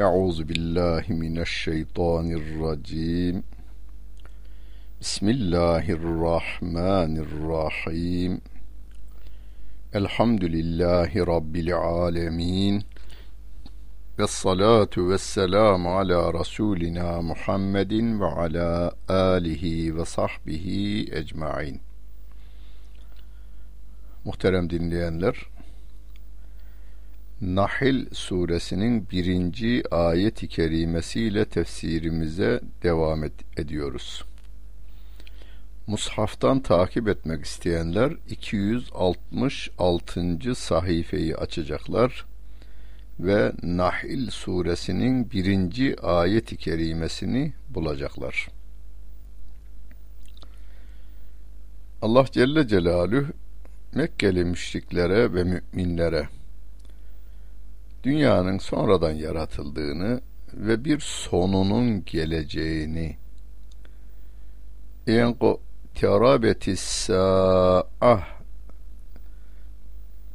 Euzu billahi mineşşeytanirracim. Bismillahirrahmanirrahim. Elhamdülillahi rabbil alamin. Ve salatu ve selamu ala Resulina Muhammedin ve ala alihi ve sahbihi ecmain. Muhterem dinleyenler, Nahil suresinin birinci ayet-i kerimesiyle tefsirimize devam et- ediyoruz. Mushaftan takip etmek isteyenler 266. sayfayı açacaklar ve Nahil suresinin birinci ayet-i kerimesini bulacaklar. Allah Celle Celaluhu Mekkeli müşriklere ve müminlere dünyanın sonradan yaratıldığını ve bir sonunun geleceğini enko terabetis saah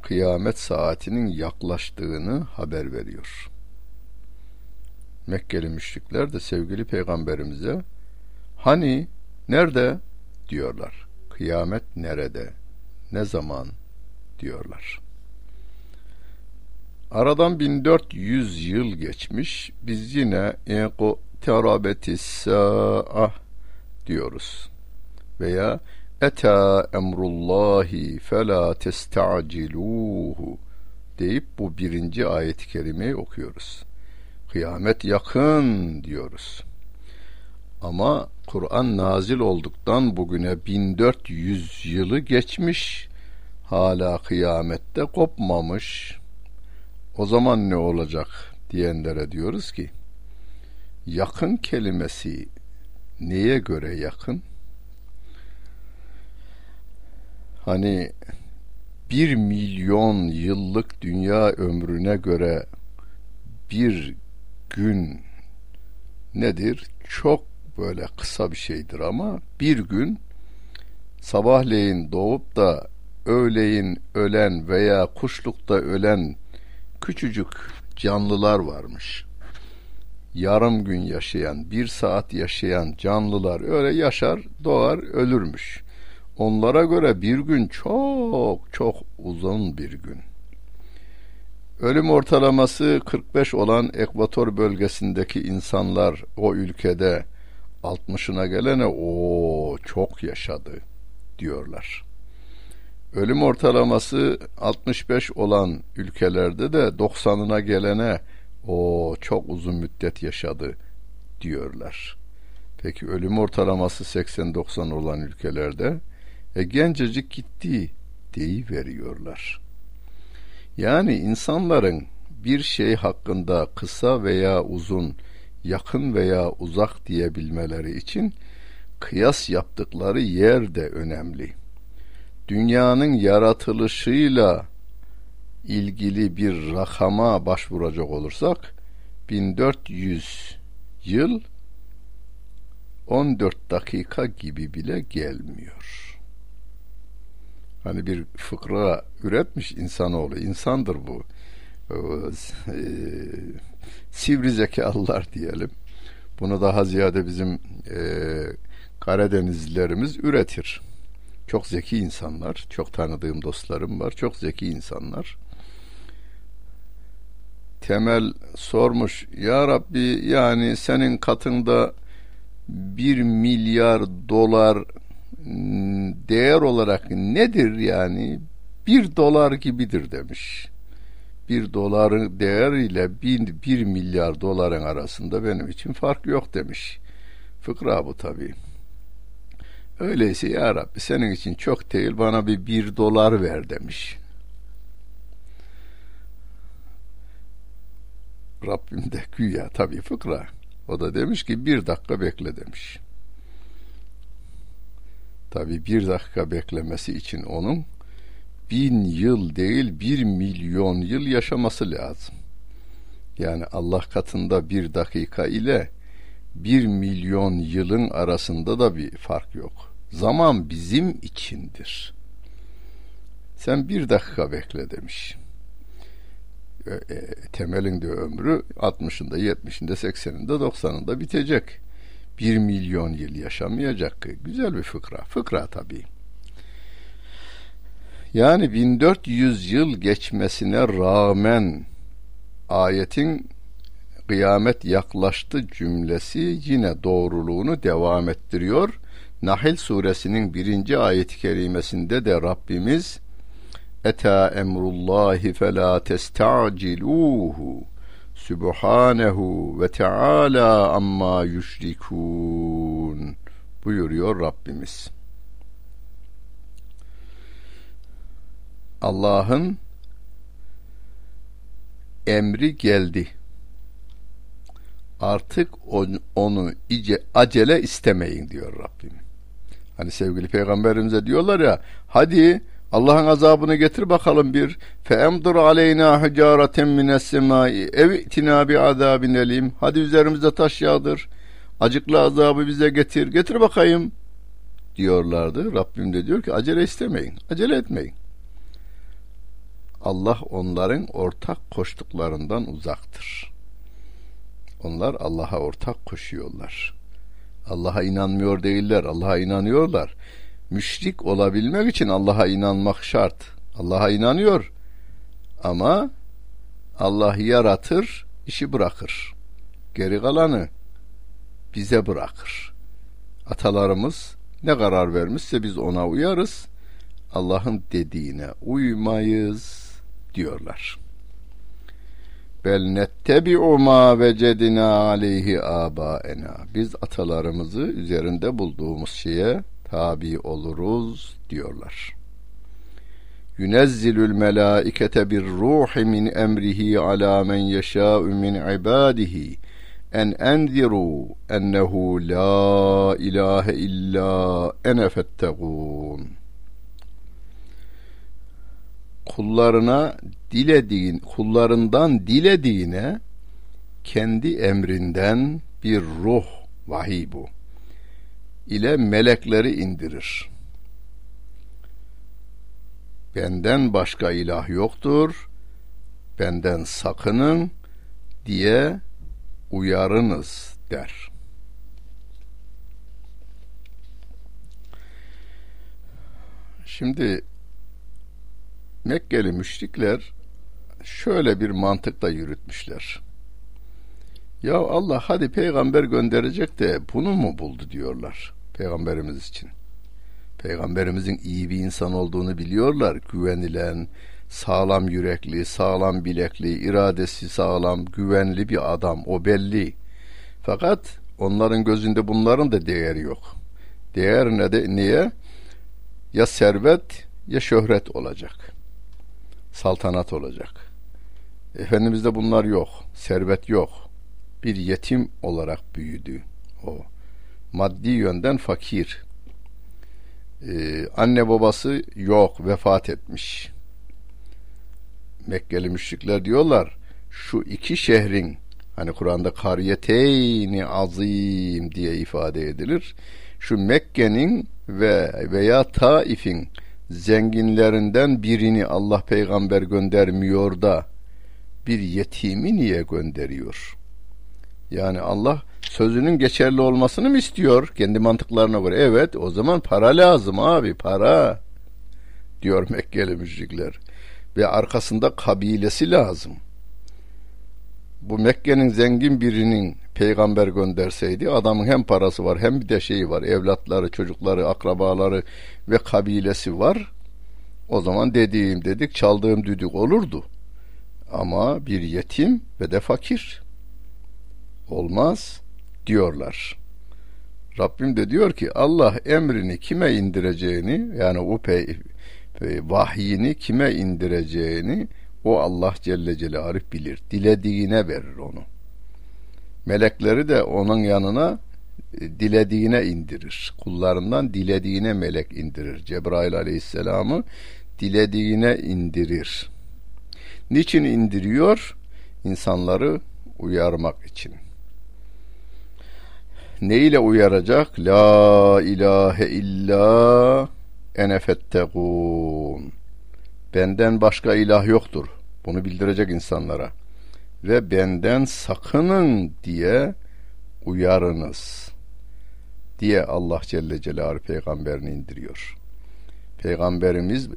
kıyamet saatinin yaklaştığını haber veriyor. Mekkeli müşrikler de sevgili peygamberimize hani nerede diyorlar. Kıyamet nerede? Ne zaman diyorlar. Aradan 1400 yıl geçmiş. Biz yine enko terabetis saah diyoruz. Veya eta emrullahi fela testa'ciluhu deyip bu birinci ayet-i kerimeyi okuyoruz. Kıyamet yakın diyoruz. Ama Kur'an nazil olduktan bugüne 1400 yılı geçmiş. Hala kıyamette kopmamış. O zaman ne olacak diyenlere diyoruz ki yakın kelimesi neye göre yakın? Hani bir milyon yıllık dünya ömrüne göre bir gün nedir? Çok böyle kısa bir şeydir ama bir gün sabahleyin doğup da öğleyin ölen veya kuşlukta ölen küçücük canlılar varmış. Yarım gün yaşayan, bir saat yaşayan canlılar öyle yaşar, doğar, ölürmüş. Onlara göre bir gün çok çok uzun bir gün. Ölüm ortalaması 45 olan ekvator bölgesindeki insanlar o ülkede 60'ına gelene o çok yaşadı diyorlar. Ölüm ortalaması 65 olan ülkelerde de 90'ına gelene o çok uzun müddet yaşadı diyorlar. Peki ölüm ortalaması 80-90 olan ülkelerde e, gencecik gitti deyi veriyorlar. Yani insanların bir şey hakkında kısa veya uzun, yakın veya uzak diyebilmeleri için kıyas yaptıkları yer de önemli. Dünyanın yaratılışıyla ilgili bir rakama başvuracak olursak 1400 yıl 14 dakika gibi bile gelmiyor. Hani bir fıkra üretmiş insanoğlu. insandır bu. E, sivri zekalılar diyelim. Bunu daha ziyade bizim e, Karadenizlilerimiz üretir. Çok zeki insanlar. Çok tanıdığım dostlarım var. Çok zeki insanlar. Temel sormuş. Ya Rabbi yani senin katında bir milyar dolar değer olarak nedir yani? Bir dolar gibidir demiş. Bir doların değer ile bir, bir milyar doların arasında benim için fark yok demiş. Fıkra bu tabii. Öyleyse ya Rabbi senin için çok değil bana bir bir dolar ver demiş. Rabbim de güya tabii fıkra. O da demiş ki bir dakika bekle demiş. Tabi bir dakika beklemesi için onun bin yıl değil bir milyon yıl yaşaması lazım. Yani Allah katında bir dakika ile bir milyon yılın arasında da bir fark yok. Zaman bizim içindir. Sen bir dakika bekle demiş. E, e, temelinde ömrü 60'ında, 70'inde, 80'inde, 90'ında bitecek. 1 milyon yıl yaşamayacak. Güzel bir fıkra. Fıkra tabii. Yani 1400 yıl geçmesine rağmen ayetin kıyamet yaklaştı cümlesi yine doğruluğunu devam ettiriyor. Nahl suresinin birinci ayet-i kerimesinde de Rabbimiz Eta emrullahi fela testa'ciluhu Sübhanehu ve Teala amma yüşrikun buyuruyor Rabbimiz. Allah'ın emri geldi. Artık onu iyice acele istemeyin diyor Rabbim. Hani sevgili peygamberimize diyorlar ya hadi Allah'ın azabını getir bakalım bir. Feemdur aleyna hicareten mines semai ev bi azabin elim. Hadi üzerimize taş yağdır. Acıklı azabı bize getir. Getir bakayım diyorlardı. Rabbim de diyor ki acele istemeyin. Acele etmeyin. Allah onların ortak koştuklarından uzaktır. Onlar Allah'a ortak koşuyorlar. Allah'a inanmıyor değiller. Allah'a inanıyorlar müşrik olabilmek için Allah'a inanmak şart. Allah'a inanıyor ama Allah yaratır, işi bırakır. Geri kalanı bize bırakır. Atalarımız ne karar vermişse biz ona uyarız. Allah'ın dediğine uymayız diyorlar. Bel nettebi'u ma vecedina aleyhi abaena. Biz atalarımızı üzerinde bulduğumuz şeye tabi oluruz diyorlar. Yunezzilül melâikete bir ruhi min emrihi ala men yeşâ'u min ibadihi en enziru ennehu la ilahe illa ene fettegûn. Kullarına dilediğin, kullarından dilediğine kendi emrinden bir ruh vahiy bu ile melekleri indirir. Benden başka ilah yoktur, benden sakının diye uyarınız der. Şimdi Mekkeli müşrikler şöyle bir mantıkla yürütmüşler. Ya Allah hadi peygamber gönderecek de bunu mu buldu diyorlar peygamberimiz için. Peygamberimizin iyi bir insan olduğunu biliyorlar. Güvenilen, sağlam yürekli, sağlam bilekli, iradesi sağlam, güvenli bir adam. O belli. Fakat onların gözünde bunların da değeri yok. Değer ne de niye? Ya servet ya şöhret olacak. Saltanat olacak. Efendimizde bunlar yok. Servet yok. Bir yetim olarak büyüdü o maddi yönden fakir. Ee, anne babası yok, vefat etmiş. Mekkeli müşrikler diyorlar, şu iki şehrin hani Kur'an'da kariyeteyni azim diye ifade edilir. Şu Mekke'nin ve veya Taif'in zenginlerinden birini Allah peygamber göndermiyor da bir yetimi niye gönderiyor? Yani Allah sözünün geçerli olmasını mı istiyor kendi mantıklarına göre? Evet o zaman para lazım abi para diyor Mekkeli müşrikler. Ve arkasında kabilesi lazım. Bu Mekke'nin zengin birinin peygamber gönderseydi adamın hem parası var hem bir de şeyi var evlatları çocukları akrabaları ve kabilesi var o zaman dediğim dedik çaldığım düdük olurdu ama bir yetim ve de fakir olmaz diyorlar. Rabbim de diyor ki Allah emrini kime indireceğini yani o pey, pey, vahyini kime indireceğini o Allah Celle Celaluhu bilir. Dilediğine verir onu. Melekleri de onun yanına e, dilediğine indirir. Kullarından dilediğine melek indirir. Cebrail aleyhisselamı dilediğine indirir. Niçin indiriyor? İnsanları uyarmak için ne ile uyaracak? La ilahe illa ene fettegûn. Benden başka ilah yoktur. Bunu bildirecek insanlara. Ve benden sakının diye uyarınız diye Allah Celle Celaluhu peygamberini indiriyor. Peygamberimiz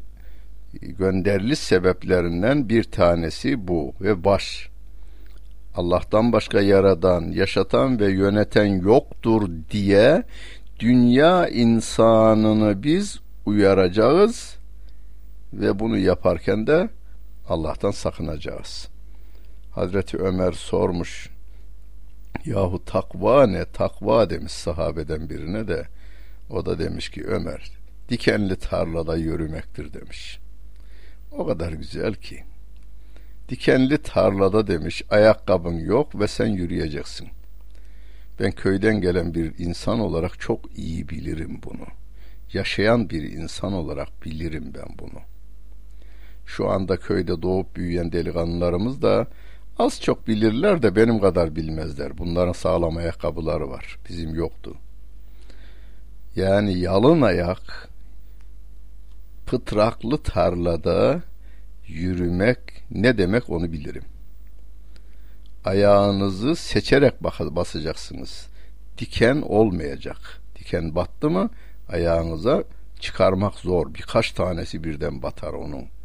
gönderiliş sebeplerinden bir tanesi bu ve baş. Allah'tan başka yaradan, yaşatan ve yöneten yoktur diye dünya insanını biz uyaracağız ve bunu yaparken de Allah'tan sakınacağız. Hazreti Ömer sormuş yahu takva ne takva demiş sahabeden birine de o da demiş ki Ömer dikenli tarlada yürümektir demiş. O kadar güzel ki dikenli tarlada demiş ayakkabın yok ve sen yürüyeceksin. Ben köyden gelen bir insan olarak çok iyi bilirim bunu. Yaşayan bir insan olarak bilirim ben bunu. Şu anda köyde doğup büyüyen delikanlılarımız da az çok bilirler de benim kadar bilmezler. Bunların sağlam ayakkabıları var. Bizim yoktu. Yani yalın ayak pıtraklı tarlada yürümek ne demek onu bilirim. Ayağınızı seçerek basacaksınız. Diken olmayacak. Diken battı mı ayağınıza çıkarmak zor. Birkaç tanesi birden batar onun.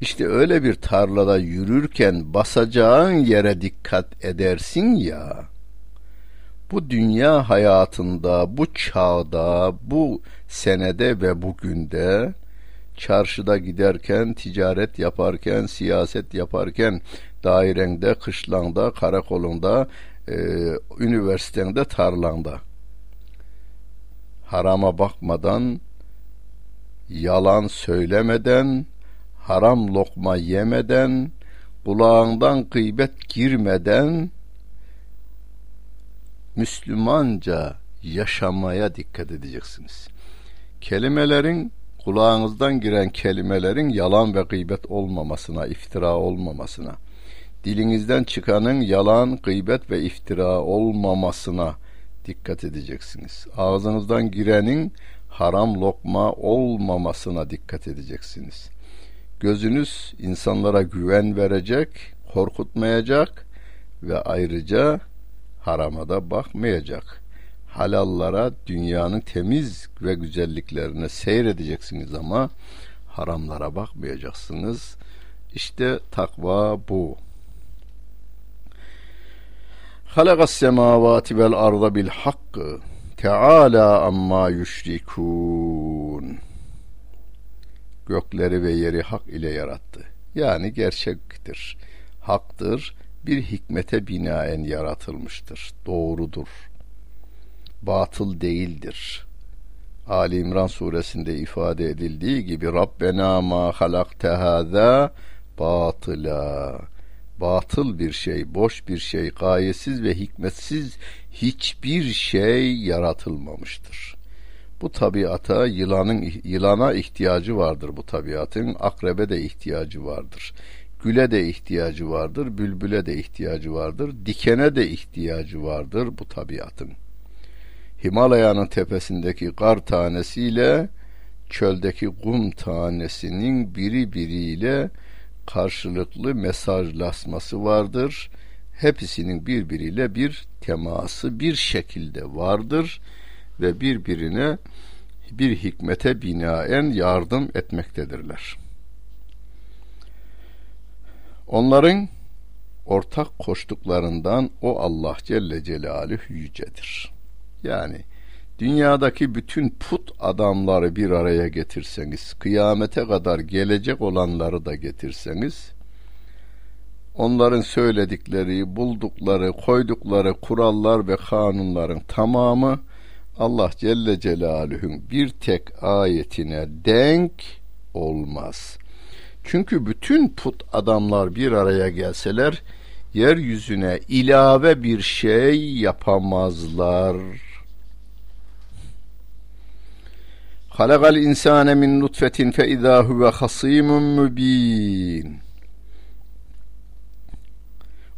İşte öyle bir tarlada yürürken basacağın yere dikkat edersin ya. Bu dünya hayatında, bu çağda, bu senede ve bugünde çarşıda giderken, ticaret yaparken, siyaset yaparken, dairende, kışlanda, karakolunda, e, üniversitende, tarlanda. Harama bakmadan, yalan söylemeden, haram lokma yemeden, kulağından gıybet girmeden Müslümanca yaşamaya dikkat edeceksiniz. Kelimelerin kulağınızdan giren kelimelerin yalan ve gıybet olmamasına, iftira olmamasına, dilinizden çıkanın yalan, gıybet ve iftira olmamasına dikkat edeceksiniz. Ağzınızdan girenin haram lokma olmamasına dikkat edeceksiniz. Gözünüz insanlara güven verecek, korkutmayacak ve ayrıca harama da bakmayacak. Halallara, dünyanın temiz ve güzelliklerine seyredeceksiniz ama haramlara bakmayacaksınız. İşte takva bu. Halakas semavati vel arda bil hakkı Teala gökleri ve yeri hak ile yarattı. Yani gerçektir, haktır, bir hikmete binaen yaratılmıştır, doğrudur, batıl değildir. Ali İmran suresinde ifade edildiği gibi Rabbena ma halakte hâzâ batıla batıl bir şey, boş bir şey, gayesiz ve hikmetsiz hiçbir şey yaratılmamıştır. Bu tabiata yılanın yılana ihtiyacı vardır bu tabiatın, akrebe de ihtiyacı vardır. Güle de ihtiyacı vardır, bülbüle de ihtiyacı vardır, dikene de ihtiyacı vardır bu tabiatın. Himalaya'nın tepesindeki kar tanesiyle çöldeki kum tanesinin biri biriyle karşılıklı mesajlaşması vardır. Hepsinin birbiriyle bir teması bir şekilde vardır ve birbirine bir hikmete binaen yardım etmektedirler. Onların ortak koştuklarından o Allah Celle Celaluhu yücedir. Yani dünyadaki bütün put adamları bir araya getirseniz, kıyamete kadar gelecek olanları da getirseniz, onların söyledikleri, buldukları, koydukları kurallar ve kanunların tamamı Allah Celle Celaluhu'nun bir tek ayetine denk olmaz. Çünkü bütün put adamlar bir araya gelseler yeryüzüne ilave bir şey yapamazlar. Halakal insane min nutfetin fe izâ huve hasimun mübin.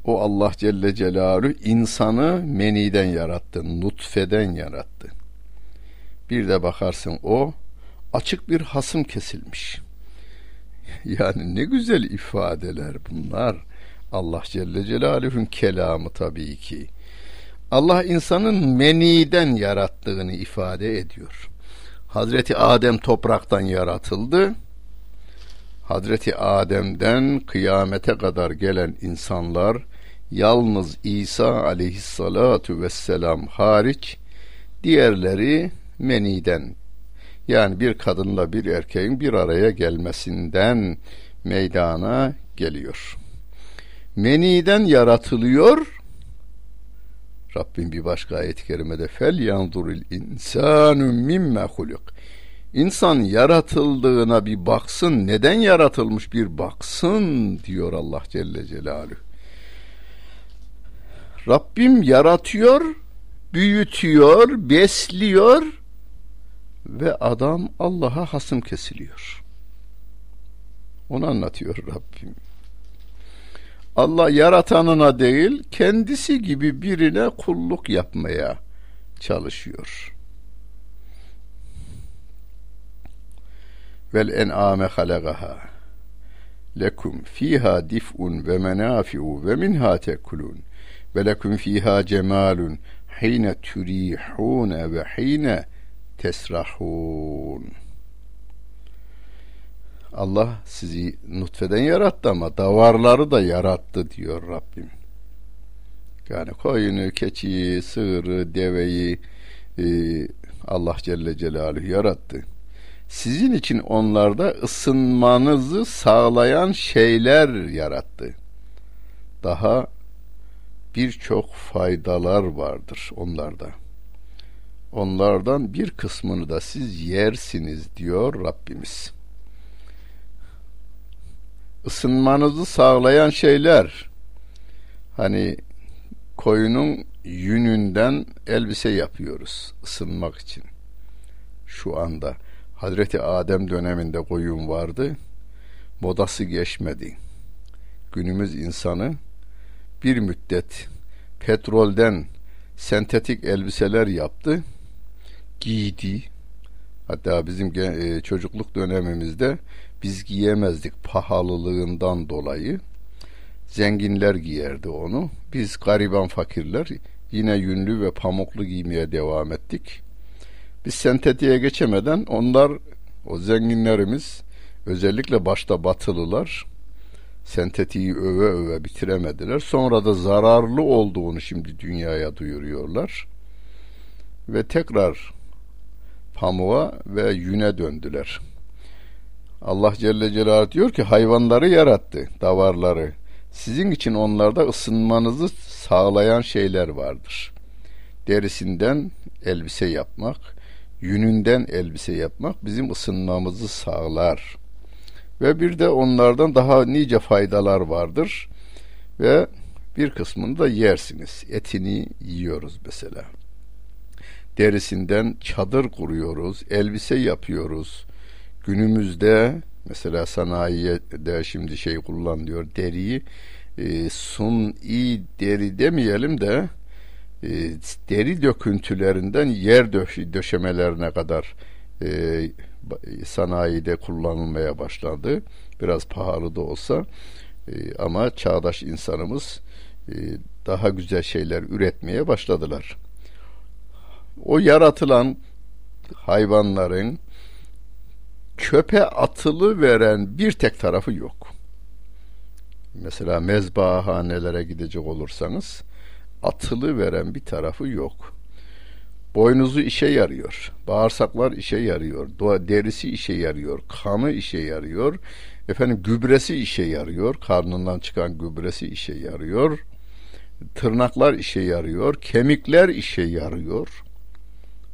O Allah Celle Celaluhu insanı meniden yarattı, nutfeden yarattı. Bir de bakarsın o açık bir hasım kesilmiş. Yani ne güzel ifadeler bunlar. Allah Celle Celaluhu'nun kelamı tabii ki. Allah insanın meniden yarattığını ifade ediyor. Hazreti Adem topraktan yaratıldı. Hazreti Adem'den kıyamete kadar gelen insanlar yalnız İsa aleyhissalatu vesselam hariç diğerleri meniden yani bir kadınla bir erkeğin bir araya gelmesinden meydana geliyor. Meniden yaratılıyor. Rabbim bir başka ayet-i kerimede fel yanzuril insanu mimme huluk. İnsan yaratıldığına bir baksın, neden yaratılmış bir baksın diyor Allah Celle Celaluhu. Rabbim yaratıyor, büyütüyor, besliyor ve adam Allah'a hasım kesiliyor. Onu anlatıyor Rabbim. Allah yaratanına değil, kendisi gibi birine kulluk yapmaya çalışıyor. Vel en'ame halagaha lekum fiha dif'un ve menafi'u ve minha tekulun ve lekum fiha cemalun hine turihune ve hine tesrahun. Allah sizi nutfeden yarattı ama davarları da yarattı diyor Rabbim. Yani koyunu, keçiyi, sığırı, deveyi e, Allah Celle Celaluhu yarattı. Sizin için onlarda ısınmanızı sağlayan şeyler yarattı. Daha birçok faydalar vardır onlarda. Onlardan bir kısmını da siz yersiniz diyor Rabbimiz. Isınmanızı sağlayan şeyler hani koyunun yününden elbise yapıyoruz ısınmak için. Şu anda Hazreti Adem döneminde koyun vardı. Modası geçmedi. Günümüz insanı bir müddet petrolden sentetik elbiseler yaptı giydi. Hatta bizim e, çocukluk dönemimizde biz giyemezdik pahalılığından dolayı. Zenginler giyerdi onu. Biz gariban fakirler yine yünlü ve pamuklu giymeye devam ettik. Biz sentetiğe geçemeden onlar o zenginlerimiz özellikle başta batılılar sentetiği öve öve bitiremediler. Sonra da zararlı olduğunu şimdi dünyaya duyuruyorlar. Ve tekrar pamuğa ve yüne döndüler. Allah Celle Celaluhu diyor ki hayvanları yarattı, davarları. Sizin için onlarda ısınmanızı sağlayan şeyler vardır. Derisinden elbise yapmak, yününden elbise yapmak bizim ısınmamızı sağlar. Ve bir de onlardan daha nice faydalar vardır. Ve bir kısmını da yersiniz. Etini yiyoruz mesela derisinden çadır kuruyoruz, elbise yapıyoruz. Günümüzde mesela sanayide şimdi şey kullanılıyor deriyi e, suni deri demeyelim de e, deri döküntülerinden yer döş döşemelerine kadar e, sanayide kullanılmaya başladı. Biraz pahalı da olsa e, ama çağdaş insanımız e, daha güzel şeyler üretmeye başladılar o yaratılan hayvanların çöpe atılı veren bir tek tarafı yok. Mesela mezbahanelere gidecek olursanız atılı veren bir tarafı yok. Boynuzu işe yarıyor. Bağırsaklar işe yarıyor. Derisi işe yarıyor. Kanı işe yarıyor. Efendim gübresi işe yarıyor. Karnından çıkan gübresi işe yarıyor. Tırnaklar işe yarıyor. Kemikler işe yarıyor.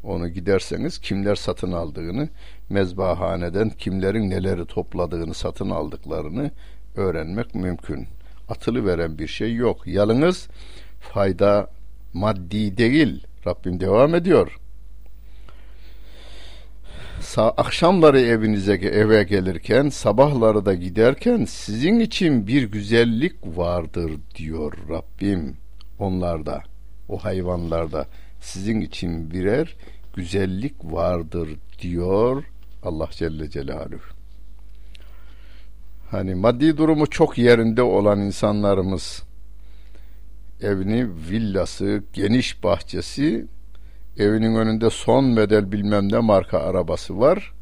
Onu giderseniz kimler satın aldığını, mezbahaneden kimlerin neleri topladığını, satın aldıklarını öğrenmek mümkün. Atılı veren bir şey yok. Yalnız fayda maddi değil. Rabbim devam ediyor. Sa akşamları evinize eve gelirken, sabahları da giderken sizin için bir güzellik vardır diyor Rabbim onlarda, o hayvanlarda sizin için birer güzellik vardır diyor Allah Celle Celaluhu. hani maddi durumu çok yerinde olan insanlarımız evini, villası, geniş bahçesi, evinin önünde son model bilmem ne marka arabası var.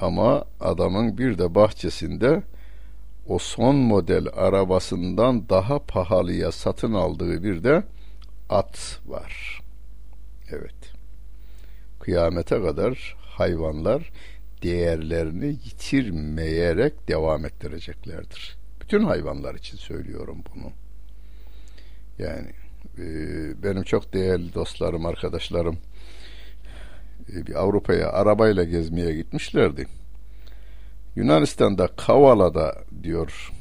Ama adamın bir de bahçesinde o son model arabasından daha pahalıya satın aldığı bir de at var. Evet. Kıyamete kadar hayvanlar değerlerini yitirmeyerek devam ettireceklerdir. Bütün hayvanlar için söylüyorum bunu. Yani e, benim çok değerli dostlarım, arkadaşlarım e, bir Avrupa'ya arabayla gezmeye gitmişlerdi. Yunanistan'da Kavala'da diyor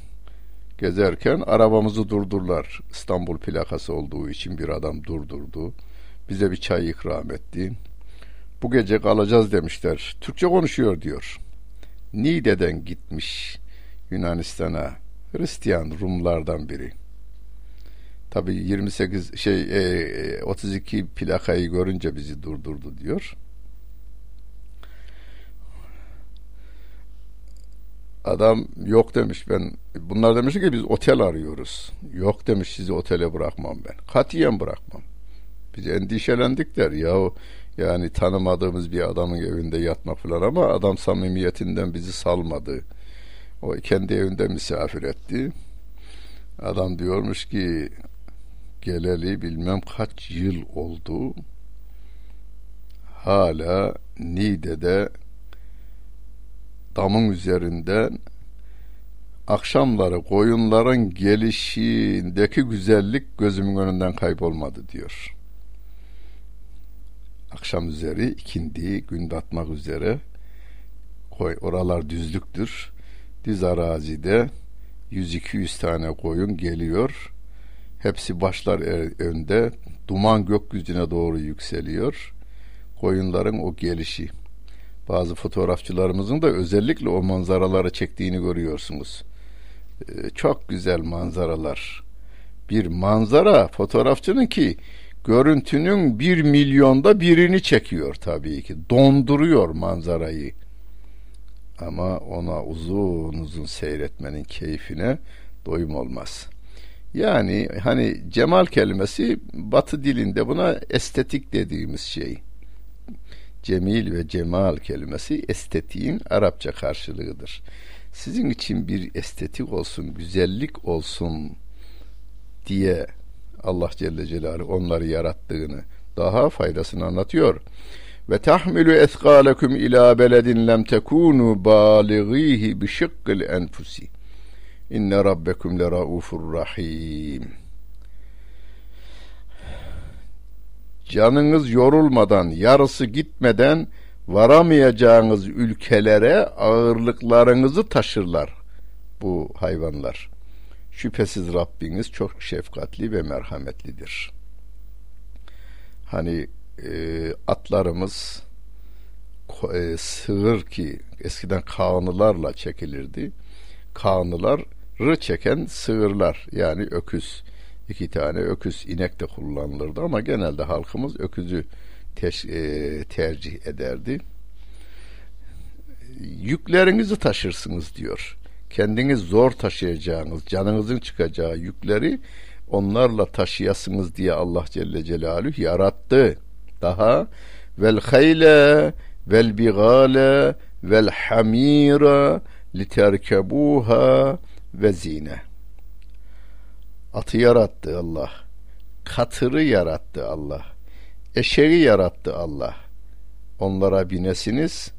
gezerken arabamızı durdurlar. İstanbul plakası olduğu için bir adam durdurdu. Bize bir çay ikram etti. Bu gece kalacağız demişler. Türkçe konuşuyor diyor. Niğde'den gitmiş Yunanistan'a Hristiyan Rumlardan biri. Tabi 28 şey e, 32 plakayı görünce bizi durdurdu diyor. Adam yok demiş ben bunlar demiş ki biz otel arıyoruz. Yok demiş sizi otele bırakmam ben. Katiyen bırakmam. Biz endişelendik der. Ya yani tanımadığımız bir adamın evinde yatmak falan ama adam samimiyetinden bizi salmadı. O kendi evinde misafir etti. Adam diyormuş ki geleli bilmem kaç yıl oldu. Hala Niğde'de damın üzerinden akşamları koyunların gelişindeki güzellik gözümün önünden kaybolmadı diyor. Akşam üzeri ikindi gün batmak üzere koy oralar düzlüktür. Diz arazide 100-200 tane koyun geliyor. Hepsi başlar er, önde. Duman gökyüzüne doğru yükseliyor. Koyunların o gelişi. Bazı fotoğrafçılarımızın da özellikle o manzaraları çektiğini görüyorsunuz. Ee, çok güzel manzaralar. Bir manzara fotoğrafçının ki görüntünün bir milyonda birini çekiyor tabii ki. Donduruyor manzarayı. Ama ona uzun uzun seyretmenin keyfine doyum olmaz. Yani hani cemal kelimesi batı dilinde buna estetik dediğimiz şey. Cemil ve cemal kelimesi estetiğin Arapça karşılığıdır. Sizin için bir estetik olsun, güzellik olsun diye Allah Celle Celaluhu onları yarattığını daha faydasını anlatıyor. Ve tahmilu ethqalakum ila beledin lem tekunu balighihi bi şıkkil enfusi. İnne rabbekum le raufur rahim. Canınız yorulmadan, yarısı gitmeden varamayacağınız ülkelere ağırlıklarınızı taşırlar bu hayvanlar. Şüphesiz Rabbiniz çok şefkatli ve merhametlidir. Hani e, atlarımız e, sığır ki eskiden kanılarla çekilirdi. Kanıları çeken sığırlar yani öküz. iki tane öküz inek de kullanılırdı ama genelde halkımız öküzü teş, e, tercih ederdi. Yüklerinizi taşırsınız diyor kendiniz zor taşıyacağınız, canınızın çıkacağı yükleri onlarla taşıyasınız diye Allah Celle Celaluhu yarattı. Daha vel hayle vel bigale vel hamira literkebuha ve zine. Atı yarattı Allah. Katırı yarattı Allah. Eşeği yarattı Allah. Onlara binesiniz,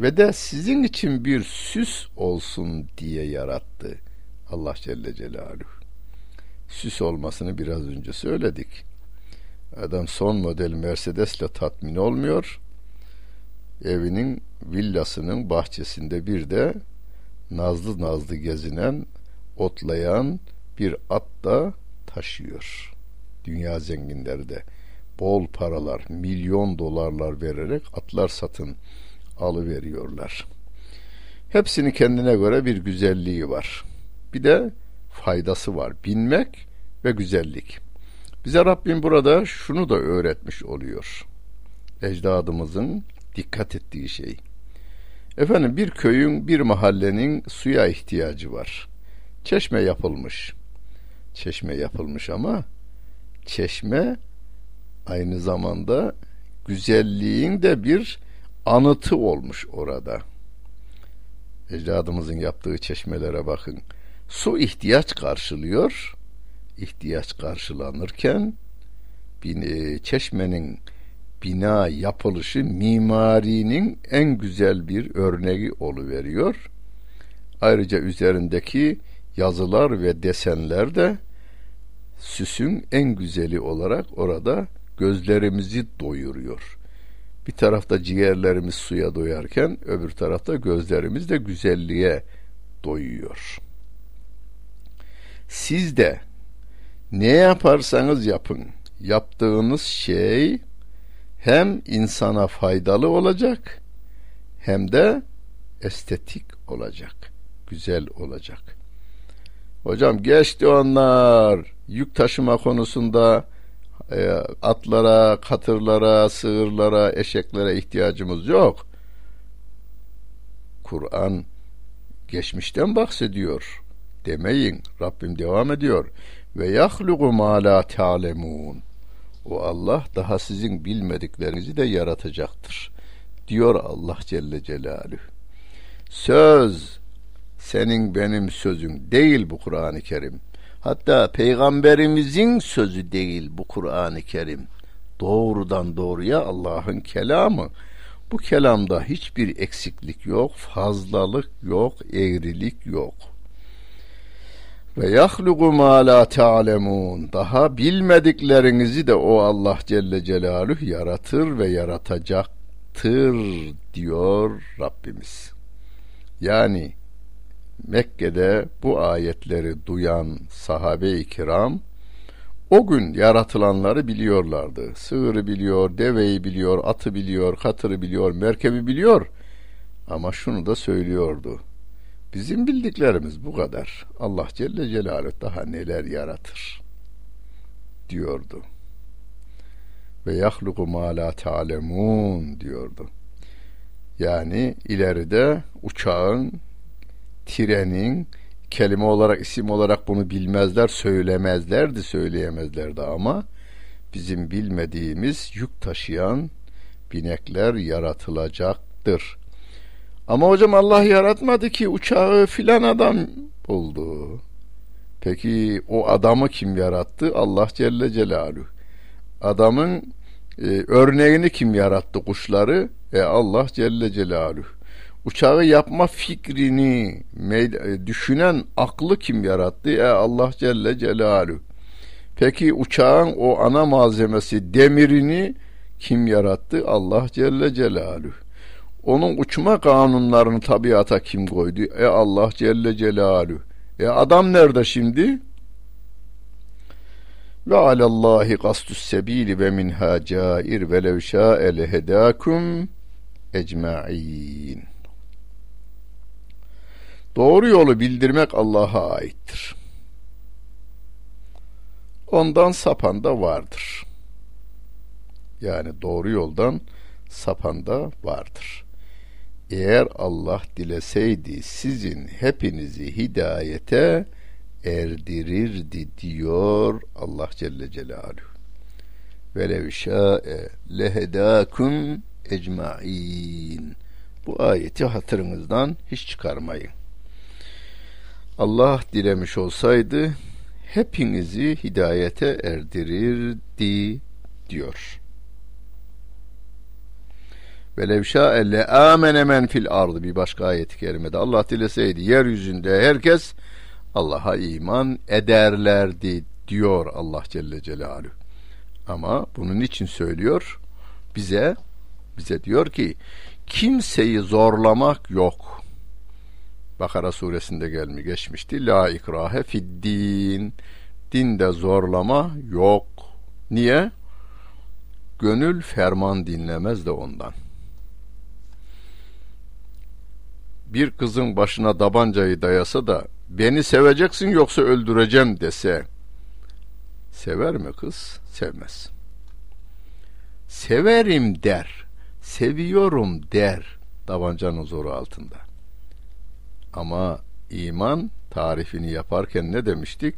ve de sizin için bir süs olsun diye yarattı Allah Celle Celaluhu. Süs olmasını biraz önce söyledik. Adam son model Mercedes'le tatmin olmuyor. Evinin villasının bahçesinde bir de nazlı nazlı gezinen, otlayan bir at da taşıyor. Dünya zenginleri de bol paralar, milyon dolarlar vererek atlar satın alıveriyorlar. Hepsinin kendine göre bir güzelliği var. Bir de faydası var. Binmek ve güzellik. Bize Rabbim burada şunu da öğretmiş oluyor. Ecdadımızın dikkat ettiği şey. Efendim bir köyün, bir mahallenin suya ihtiyacı var. Çeşme yapılmış. Çeşme yapılmış ama çeşme aynı zamanda güzelliğin de bir anıtı olmuş orada. Ecdadımızın yaptığı çeşmelere bakın. Su ihtiyaç karşılıyor. İhtiyaç karşılanırken bir e, çeşmenin bina yapılışı mimarinin en güzel bir örneği oluveriyor. Ayrıca üzerindeki yazılar ve desenler de süsün en güzeli olarak orada gözlerimizi doyuruyor. Bir tarafta ciğerlerimiz suya doyarken öbür tarafta gözlerimiz de güzelliğe doyuyor. Siz de ne yaparsanız yapın, yaptığınız şey hem insana faydalı olacak hem de estetik olacak, güzel olacak. Hocam geçti onlar yük taşıma konusunda e, atlara, katırlara, sığırlara, eşeklere ihtiyacımız yok. Kur'an geçmişten bahsediyor. Demeyin. Rabbim devam ediyor. Ve yahlugu ma la ta'lemun. O Allah daha sizin bilmediklerinizi de yaratacaktır. Diyor Allah Celle Celaluhu. Söz senin benim sözüm değil bu Kur'an-ı Kerim. Hatta peygamberimizin sözü değil bu Kur'an-ı Kerim. Doğrudan doğruya Allah'ın kelamı. Bu kelamda hiçbir eksiklik yok, fazlalık yok, eğrilik yok. Ve yahlugu ma la ta'lemun. Daha bilmediklerinizi de o Allah Celle Celaluhu yaratır ve yaratacaktır diyor Rabbimiz. Yani Mekke'de bu ayetleri duyan sahabe-i kiram o gün yaratılanları biliyorlardı. Sığırı biliyor, deveyi biliyor, atı biliyor, katırı biliyor, merkebi biliyor. Ama şunu da söylüyordu. Bizim bildiklerimiz bu kadar. Allah Celle Celaluhu daha neler yaratır diyordu. Ve yahluku ma la ta'lemun diyordu. Yani ileride uçağın trenin kelime olarak isim olarak bunu bilmezler söylemezlerdi söyleyemezlerdi ama bizim bilmediğimiz yük taşıyan binekler yaratılacaktır. Ama hocam Allah yaratmadı ki uçağı filan adam buldu. Peki o adamı kim yarattı? Allah Celle Celaluhu. Adamın e, örneğini kim yarattı kuşları? E Allah Celle Celaluhu uçağı yapma fikrini e, düşünen aklı kim yarattı? E Allah Celle Celaluhu. Peki uçağın o ana malzemesi demirini kim yarattı? Allah Celle Celaluhu. Onun uçma kanunlarını tabiata kim koydu? E Allah Celle Celaluhu. E adam nerede şimdi? Ve alallahi kastus sebili ve minha cair ve lev şa'e lehedakum ecma'in. Doğru yolu bildirmek Allah'a aittir. Ondan sapan da vardır. Yani doğru yoldan sapan da vardır. Eğer Allah dileseydi sizin hepinizi hidayete erdirirdi diyor Allah Celle Celaluhu. Velev şa'e lehedakum ecmain. Bu ayeti hatırınızdan hiç çıkarmayın. Allah dilemiş olsaydı hepinizi hidayete erdirirdi diyor. Ve levşâ elle âmene men fil ardı bir başka ayet-i kerimede Allah dileseydi yeryüzünde herkes Allah'a iman ederlerdi diyor Allah Celle Celaluhu. Ama bunun için söylüyor bize bize diyor ki kimseyi zorlamak yok. Bakara suresinde gelmi geçmişti. La ikrahe fiddin. Dinde zorlama yok. Niye? Gönül ferman dinlemez de ondan. Bir kızın başına tabancayı dayasa da beni seveceksin yoksa öldüreceğim dese sever mi kız? Sevmez. Severim der. Seviyorum der. tabancanın zoru altında. Ama iman tarifini yaparken ne demiştik?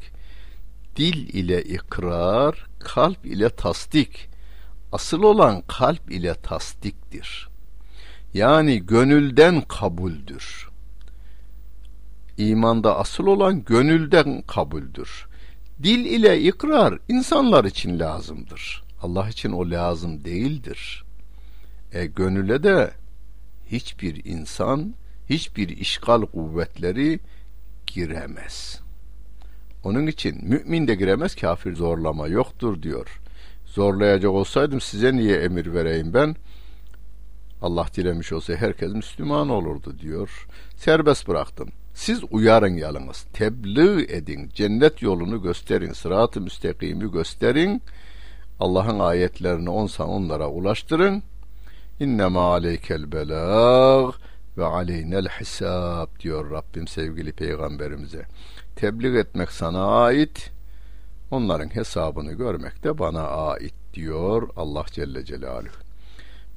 Dil ile ikrar, kalp ile tasdik. Asıl olan kalp ile tasdiktir. Yani gönülden kabuldür. İmanda asıl olan gönülden kabuldür. Dil ile ikrar insanlar için lazımdır. Allah için o lazım değildir. E gönüle de hiçbir insan, hiçbir işgal kuvvetleri giremez. Onun için mümin de giremez, kafir zorlama yoktur diyor. Zorlayacak olsaydım size niye emir vereyim ben? Allah dilemiş olsa herkes Müslüman olurdu diyor. Serbest bıraktım. Siz uyarın yalnız. Tebliğ edin. Cennet yolunu gösterin. Sırat-ı müstakimi gösterin. Allah'ın ayetlerini onsa onlara ulaştırın. İnnemâ aleykel belâg ve aleynel hisab diyor Rabbim sevgili peygamberimize. Tebliğ etmek sana ait. Onların hesabını görmek de bana ait diyor Allah Celle Celaluhu.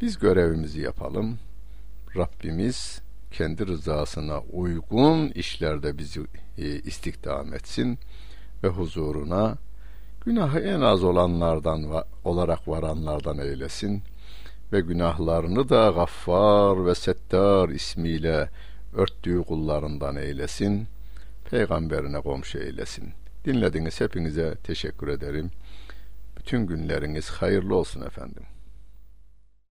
Biz görevimizi yapalım. Rabbimiz kendi rızasına uygun işlerde bizi e, istihdam etsin ve huzuruna günahı en az olanlardan olarak varanlardan eylesin ve günahlarını da Gaffar ve Settar ismiyle örttüğü kullarından eylesin. Peygamberine komşu eylesin. Dinlediğiniz hepinize teşekkür ederim. Bütün günleriniz hayırlı olsun efendim.